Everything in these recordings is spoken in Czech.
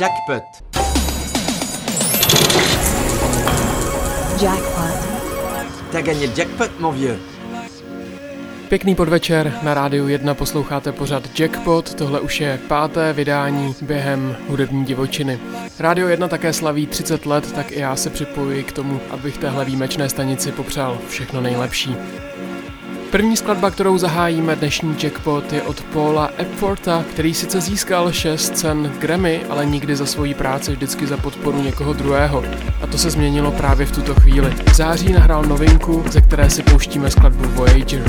Jackpot. Jackpot. T'as gagné le jackpot, mon vieux. Pěkný podvečer, na rádiu 1 posloucháte pořad Jackpot, tohle už je páté vydání během hudební divočiny. Rádio 1 také slaví 30 let, tak i já se připojuji k tomu, abych téhle výjimečné stanici popřál všechno nejlepší. První skladba, kterou zahájíme dnešní jackpot, je od Paula Epforta, který sice získal 6 cen Grammy, ale nikdy za svoji práci, vždycky za podporu někoho druhého. A to se změnilo právě v tuto chvíli. V září nahrál novinku, ze které si pouštíme skladbu Voyager.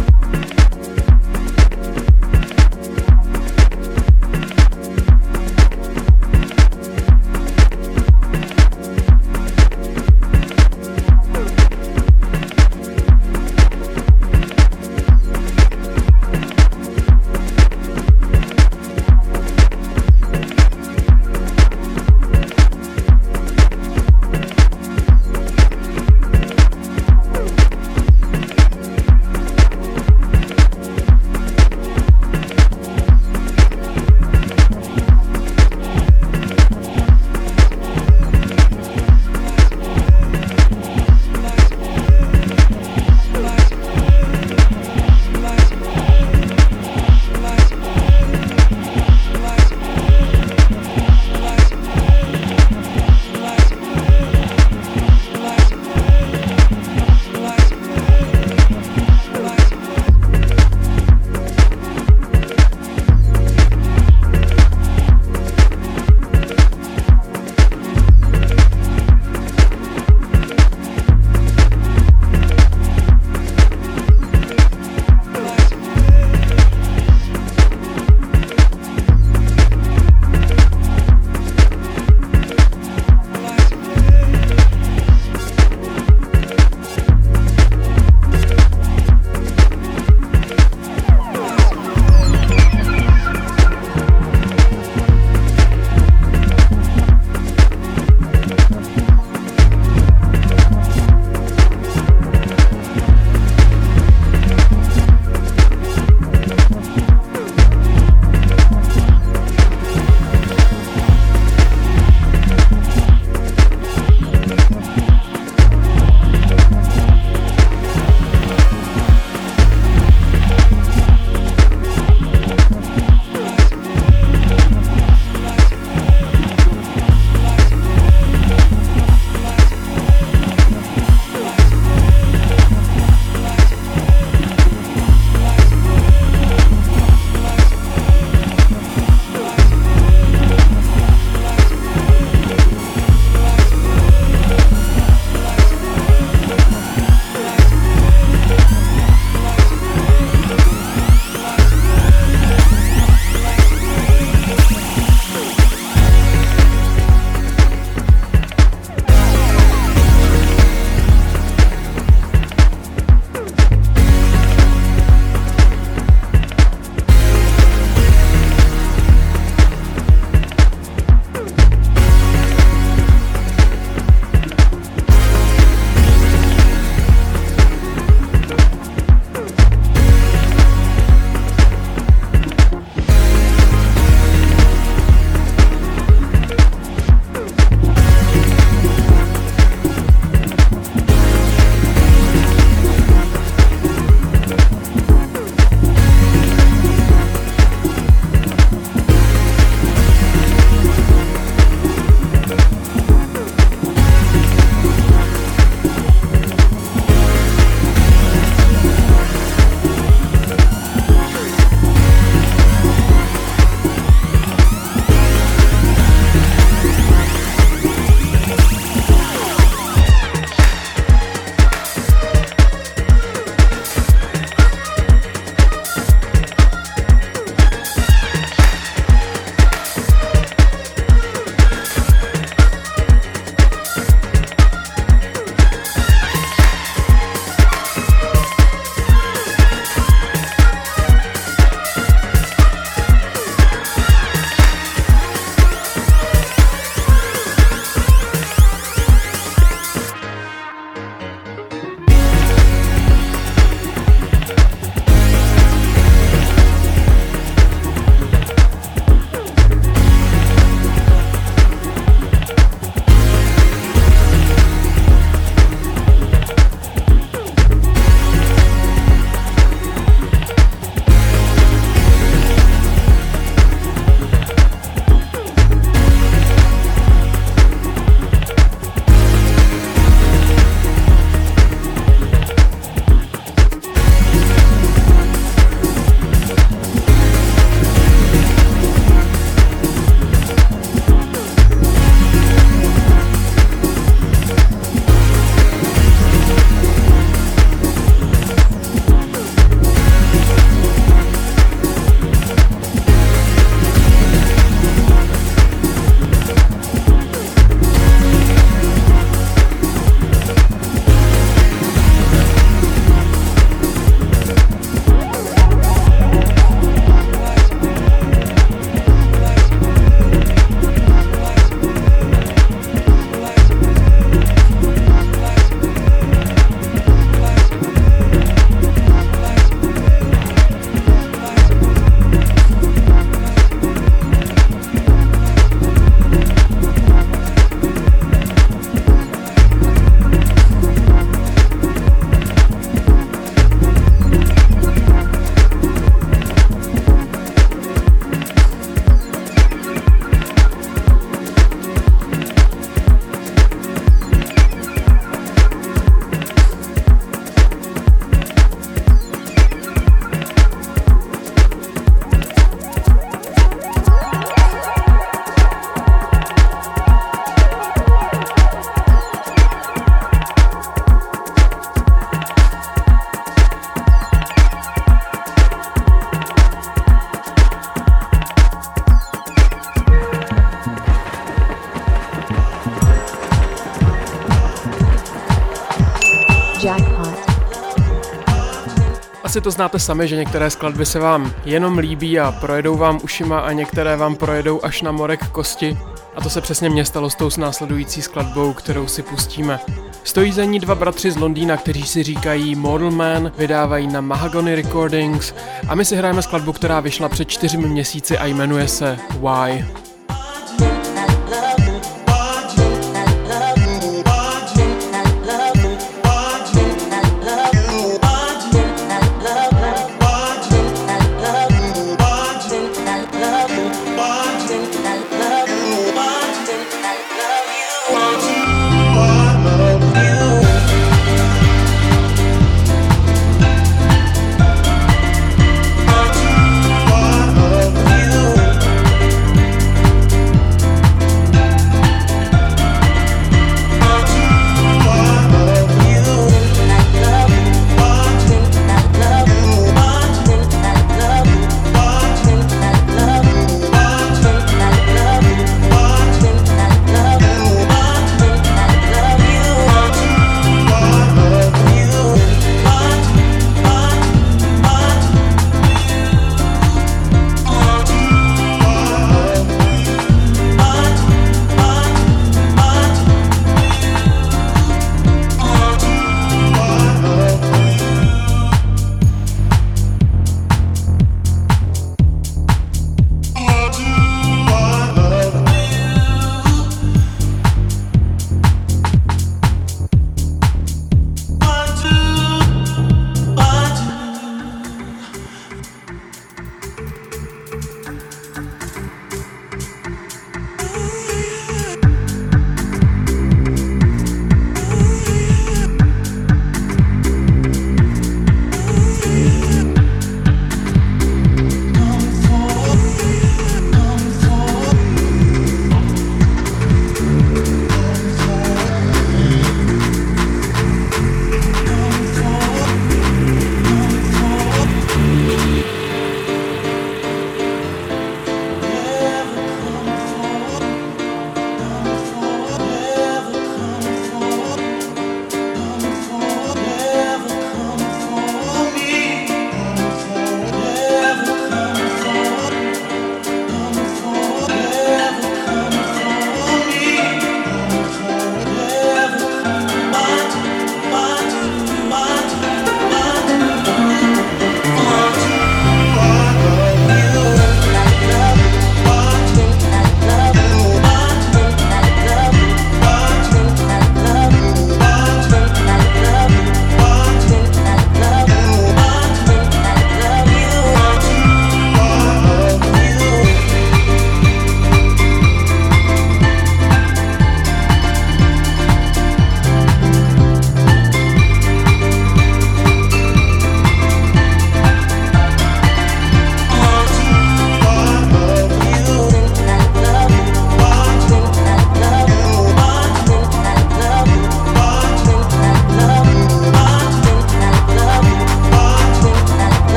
Asi to znáte sami, že některé skladby se vám jenom líbí a projedou vám ušima a některé vám projedou až na morek kosti. A to se přesně mě stalo s tou následující skladbou, kterou si pustíme. Stojí za ní dva bratři z Londýna, kteří si říkají Model Man, vydávají na Mahagony Recordings a my si hrajeme skladbu, která vyšla před čtyřmi měsíci a jmenuje se Why.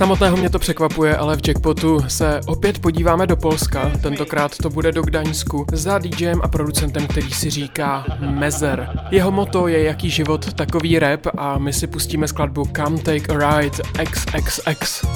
Samotného mě to překvapuje, ale v Jackpotu se opět podíváme do Polska. Tentokrát to bude do Gdaňsku za DJem a producentem, který si říká Mezer. Jeho moto je jaký život, takový rap a my si pustíme skladbu Come Take a Ride XXX.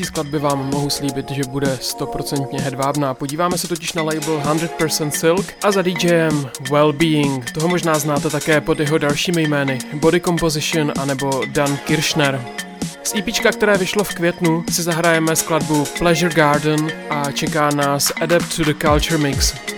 Následující skladby vám mohu slíbit, že bude stoprocentně hedvábná. Podíváme se totiž na label 100% Silk a za DJem Wellbeing. Toho možná znáte také pod jeho dalšími jmény Body Composition anebo Dan Kirschner. Z EP, které vyšlo v květnu, si zahrajeme skladbu Pleasure Garden a čeká nás Adapt to the Culture Mix.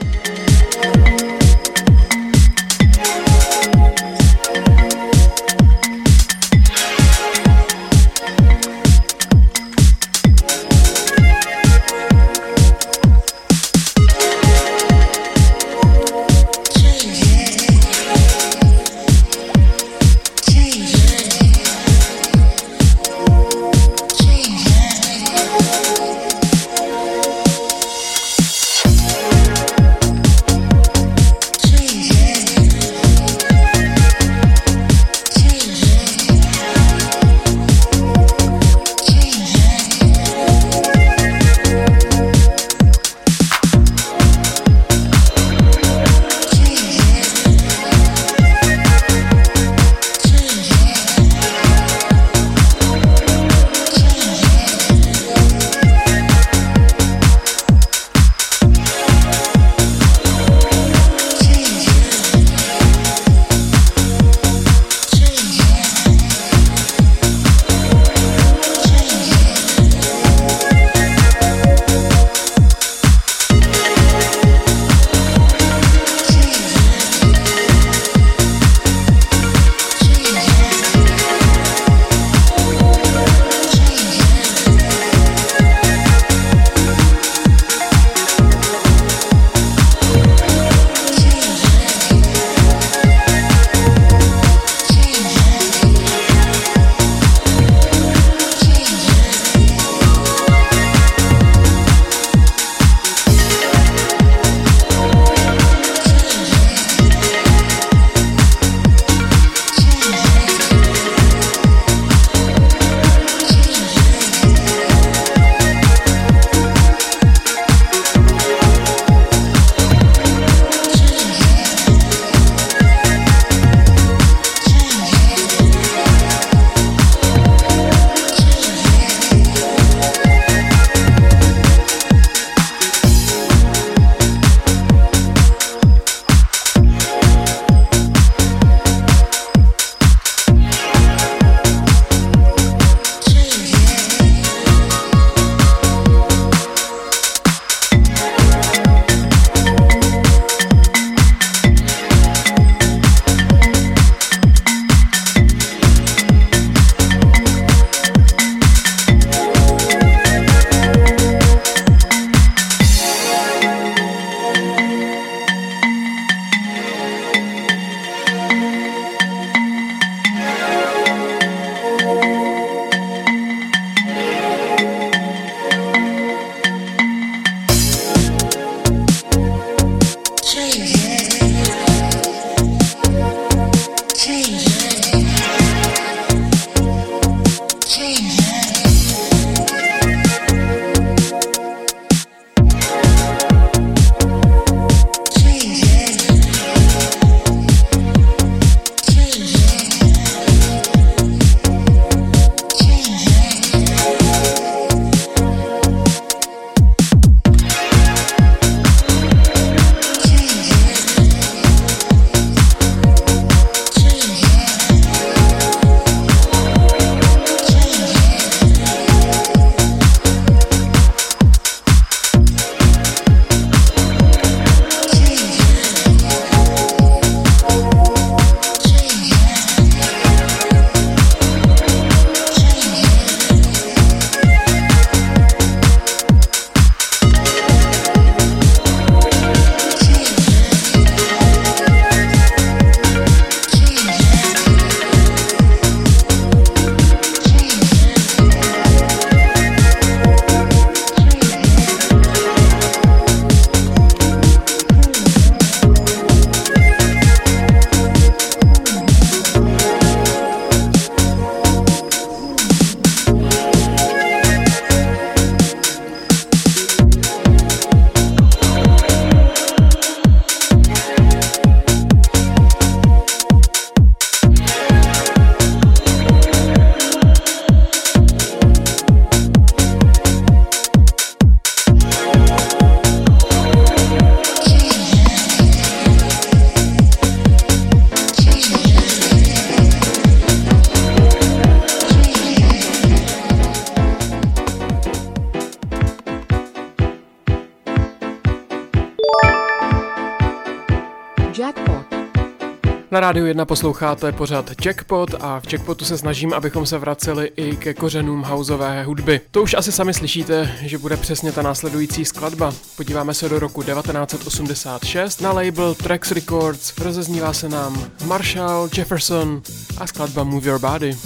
Rádiu 1 posloucháte pořád Jackpot a v Jackpotu se snažím, abychom se vraceli i ke kořenům houseové hudby. To už asi sami slyšíte, že bude přesně ta následující skladba. Podíváme se do roku 1986 na label Trax Records. Rozeznívá se nám Marshall Jefferson a skladba Move Your Body.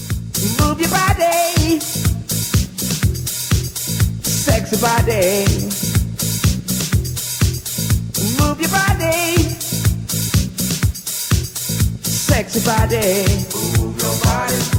Move your body Sexy body sexy body. Move your body,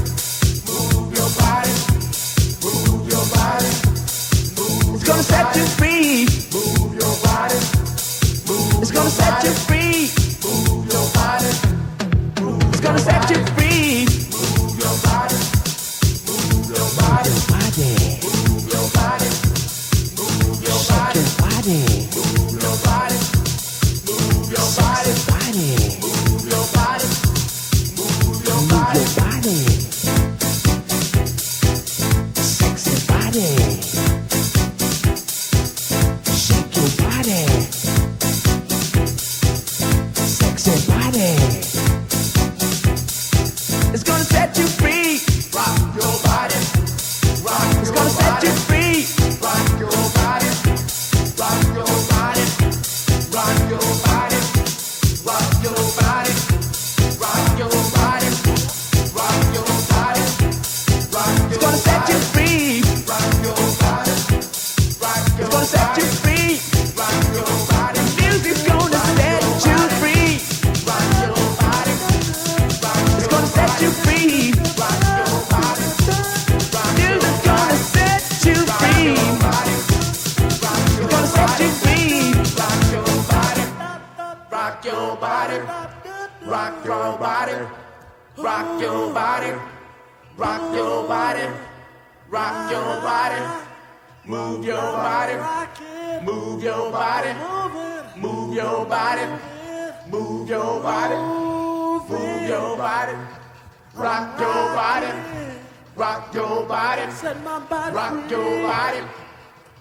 your body.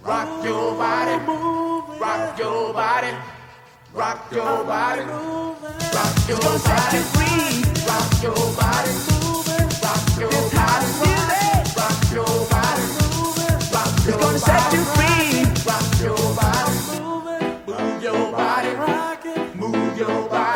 Rock your body. Rock your body. Rock your body. Rock your body. Rock your body. Rock your body your body. Rock your gonna set you free. Rock your body. Move your body. Move your body.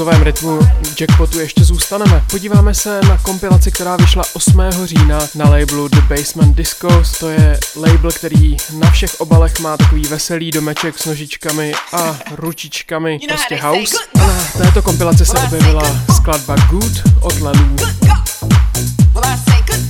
Houseovém rytmu Jackpotu ještě zůstaneme. Podíváme se na kompilaci, která vyšla 8. října na labelu The Basement Discos. To je label, který na všech obalech má takový veselý domeček s nožičkami a ručičkami, prostě house. A na této kompilaci se objevila skladba Good od Lelů. A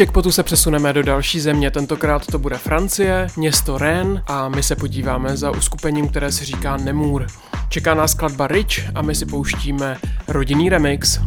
Jackpotu se přesuneme do další země, tentokrát to bude Francie, město Rennes a my se podíváme za uskupením, které se říká Nemur. Čeká nás skladba Rich a my si pouštíme rodinný remix.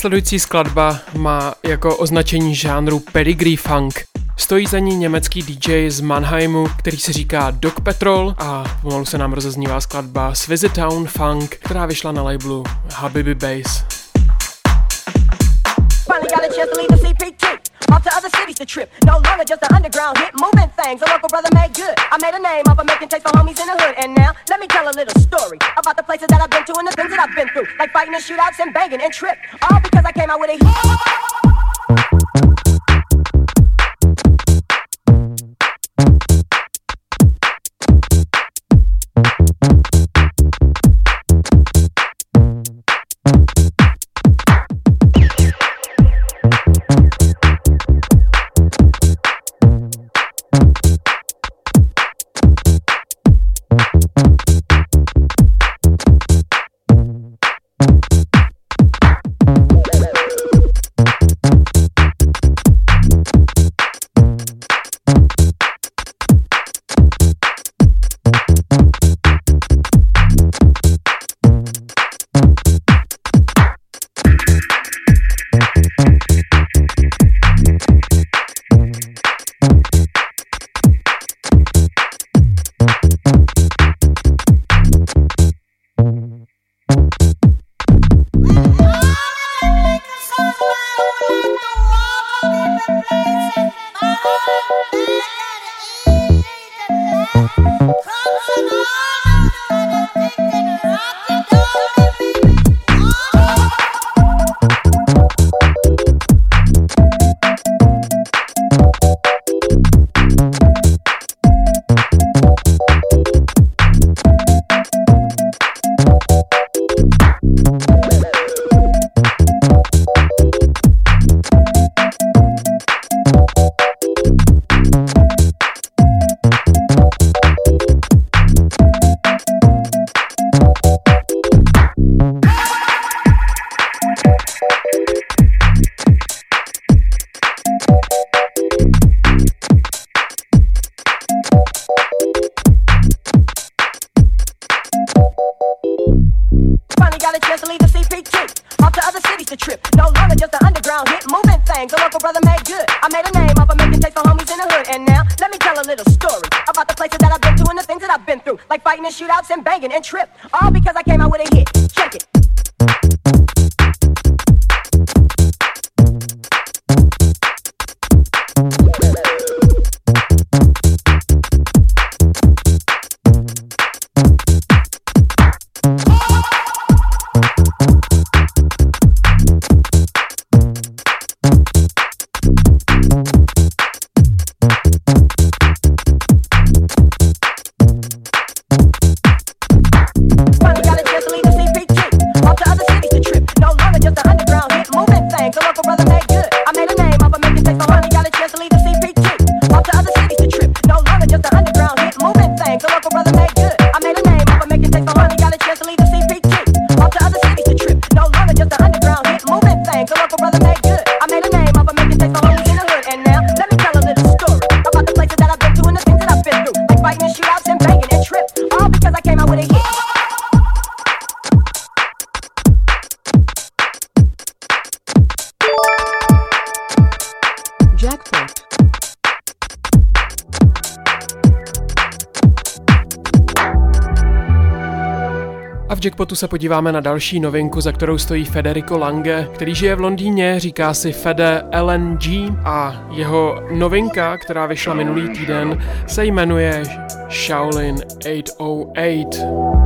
Následující skladba má jako označení žánru pedigree funk. Stojí za ní německý DJ z Mannheimu, který se říká Dog Petrol a pomalu se nám rozeznívá skladba Town Funk, která vyšla na labelu Habibi Bass. Off to trip. No longer just an underground hit, moving things. A local brother made good. I made a name of making taste for homies in the hood. And now, let me tell a little story about the places that I've been to and the things that I've been through. Like fighting and shootouts and banging and trip. All because I came out with a rádiu se podíváme na další novinku, za kterou stojí Federico Lange, který žije v Londýně, říká si Fede LNG a jeho novinka, která vyšla minulý týden, se jmenuje Shaolin 808.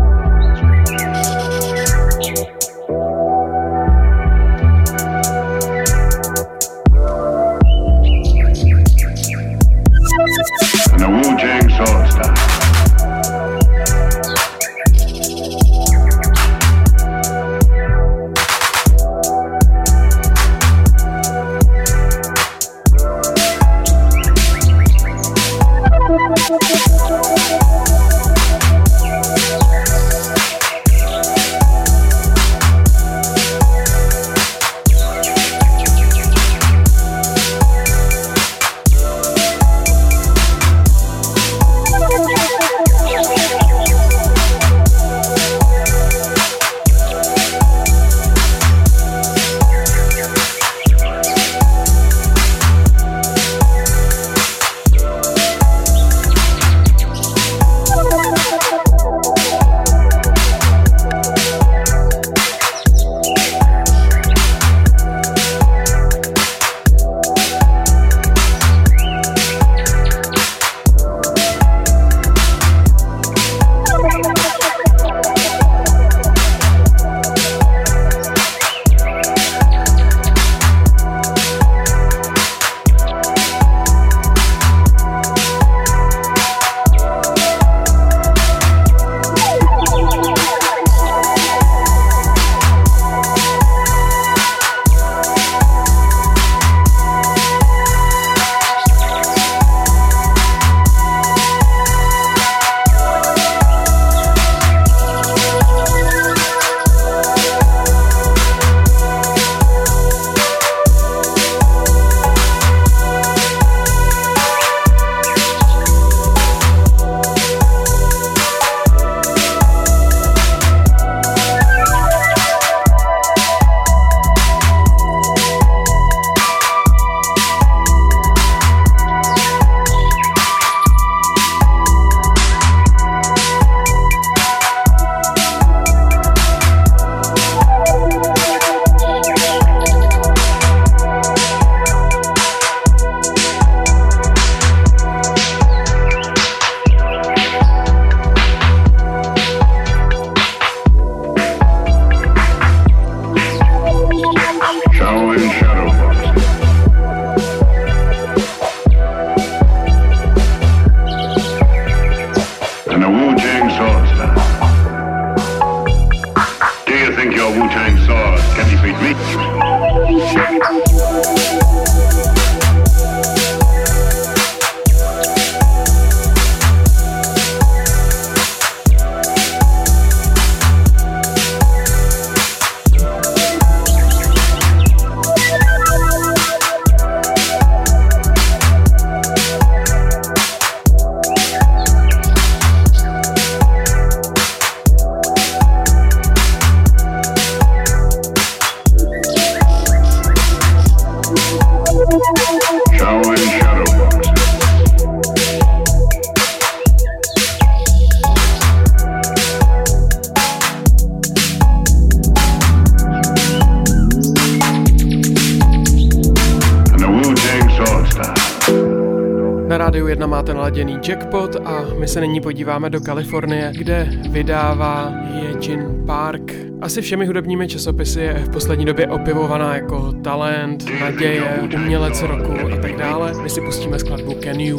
se nyní podíváme do Kalifornie, kde vydává Eugene Park. Asi všemi hudebními časopisy je v poslední době opivovaná jako talent, naděje, umělec roku a tak dále. My si pustíme skladbu Can You.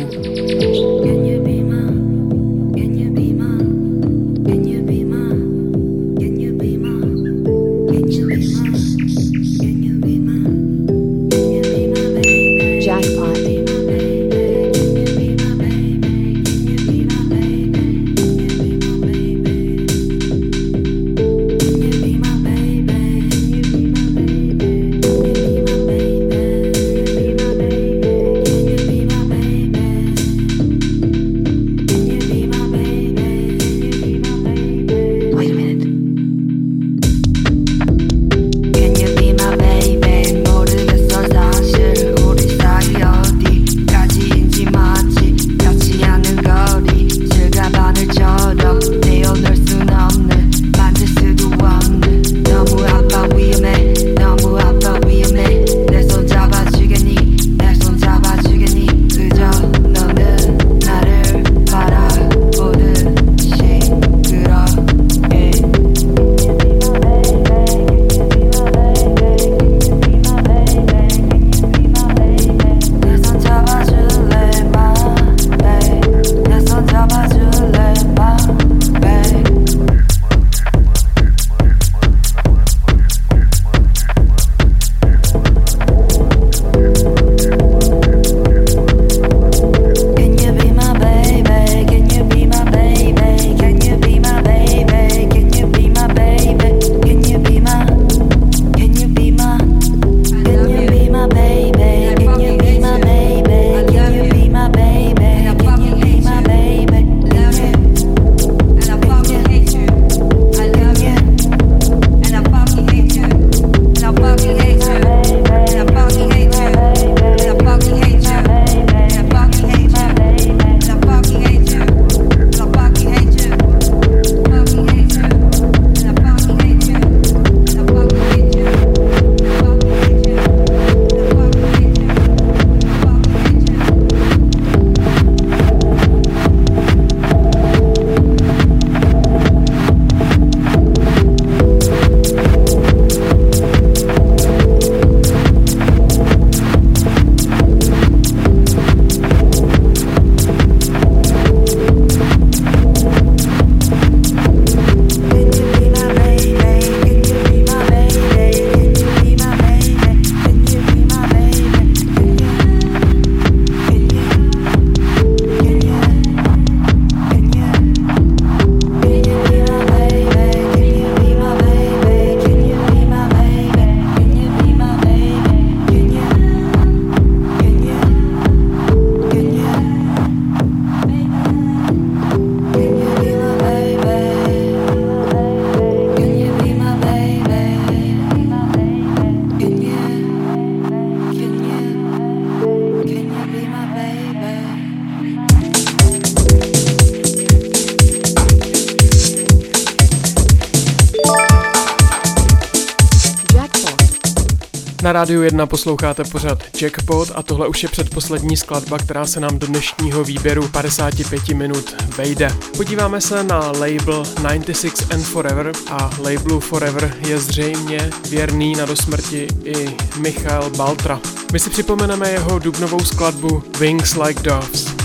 Rádiu 1 posloucháte pořad Jackpot a tohle už je předposlední skladba, která se nám do dnešního výběru 55 minut vejde. Podíváme se na label 96 and Forever a labelu Forever je zřejmě věrný na dosmrti i Michael Baltra. My si připomeneme jeho dubnovou skladbu Wings Like Doves.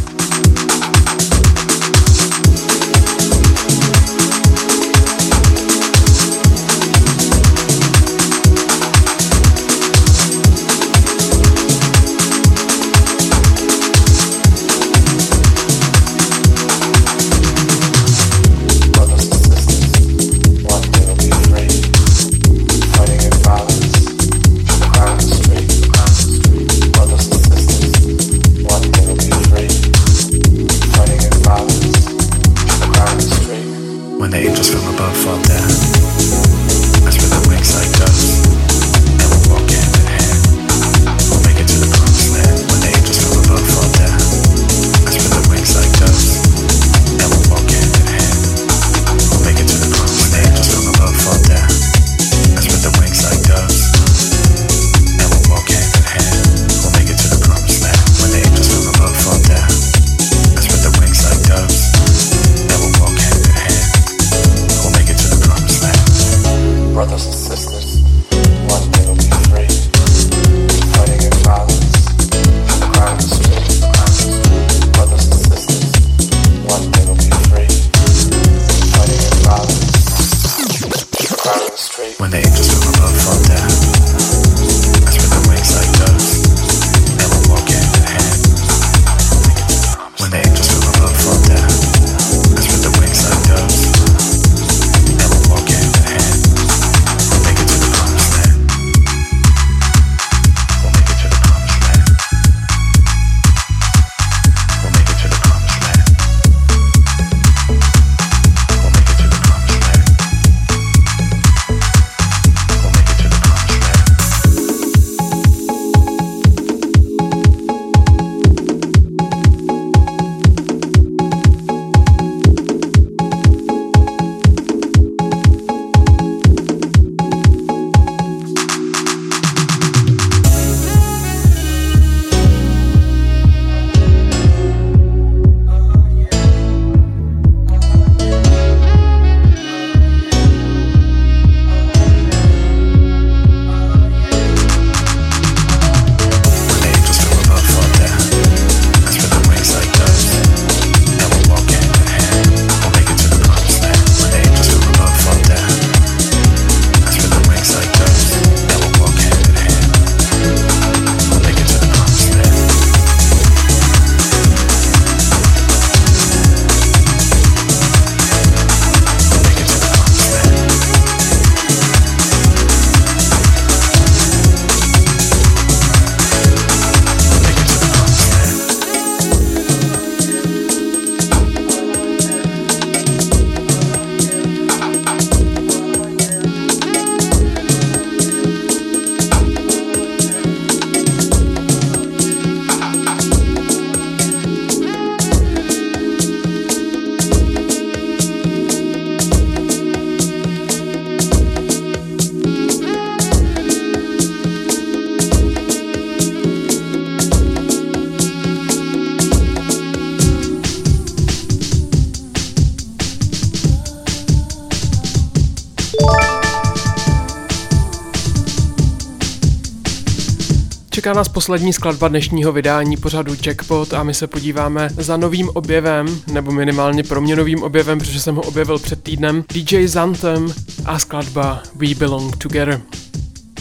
Čeká nás poslední skladba dnešního vydání pořadu Jackpot a my se podíváme za novým objevem, nebo minimálně pro mě novým objevem, protože jsem ho objevil před týdnem, DJ Zantem a skladba We Belong Together.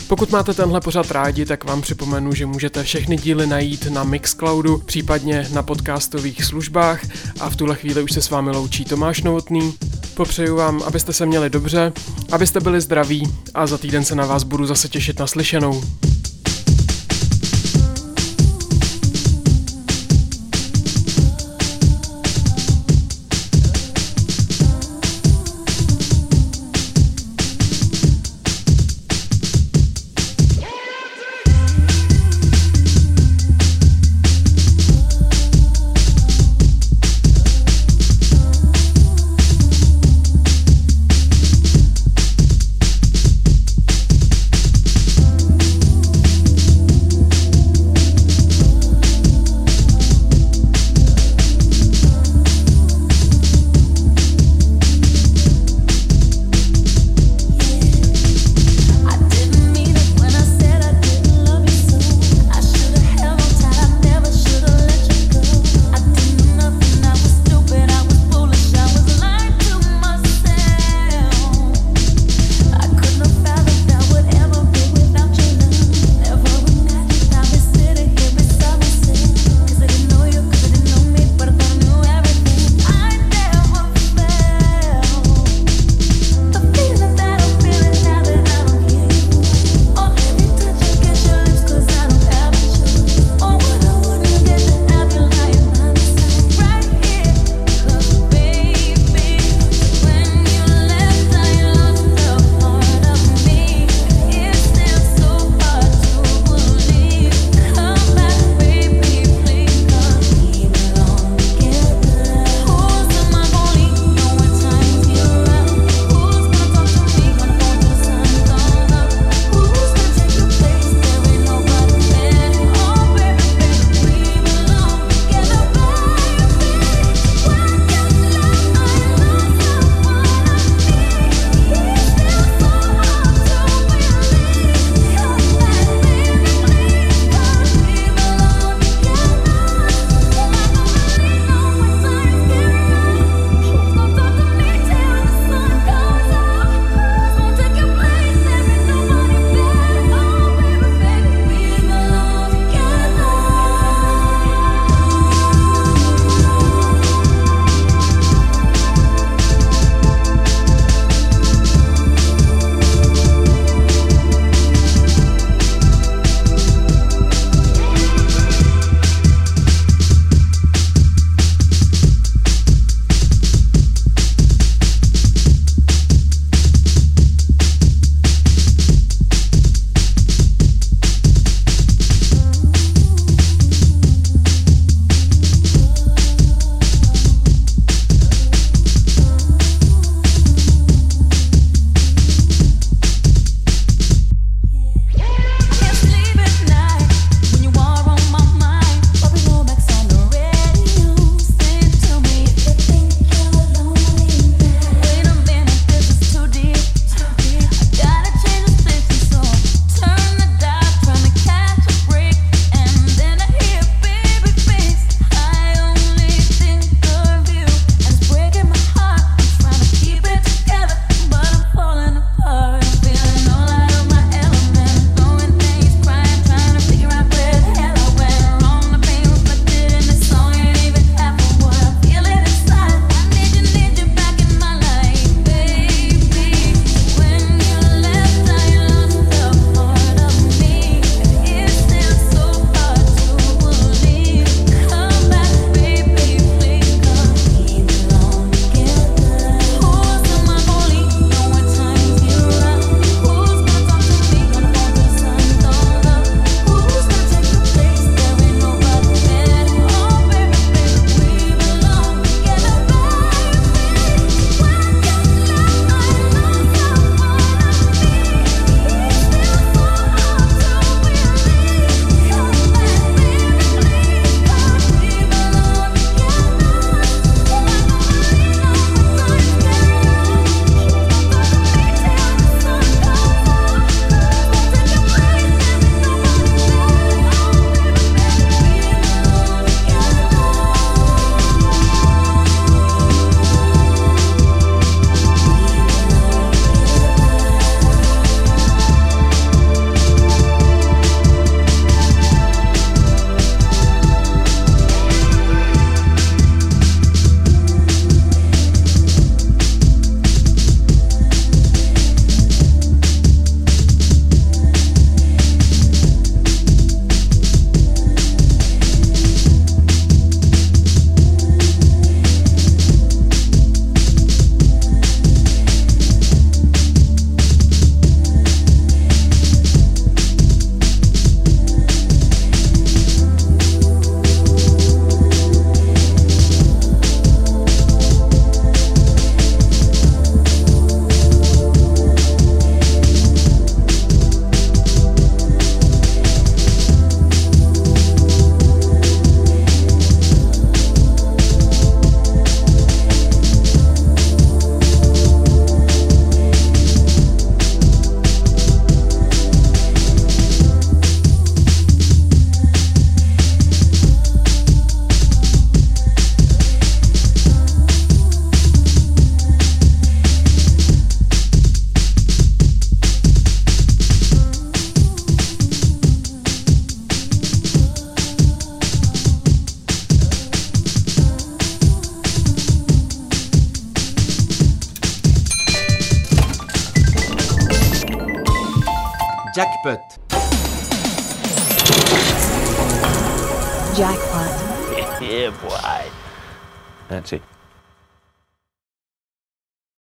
Pokud máte tenhle pořad rádi, tak vám připomenu, že můžete všechny díly najít na Mixcloudu, případně na podcastových službách a v tuhle chvíli už se s vámi loučí Tomáš Novotný. Popřeju vám, abyste se měli dobře, abyste byli zdraví a za týden se na vás budu zase těšit naslyšenou.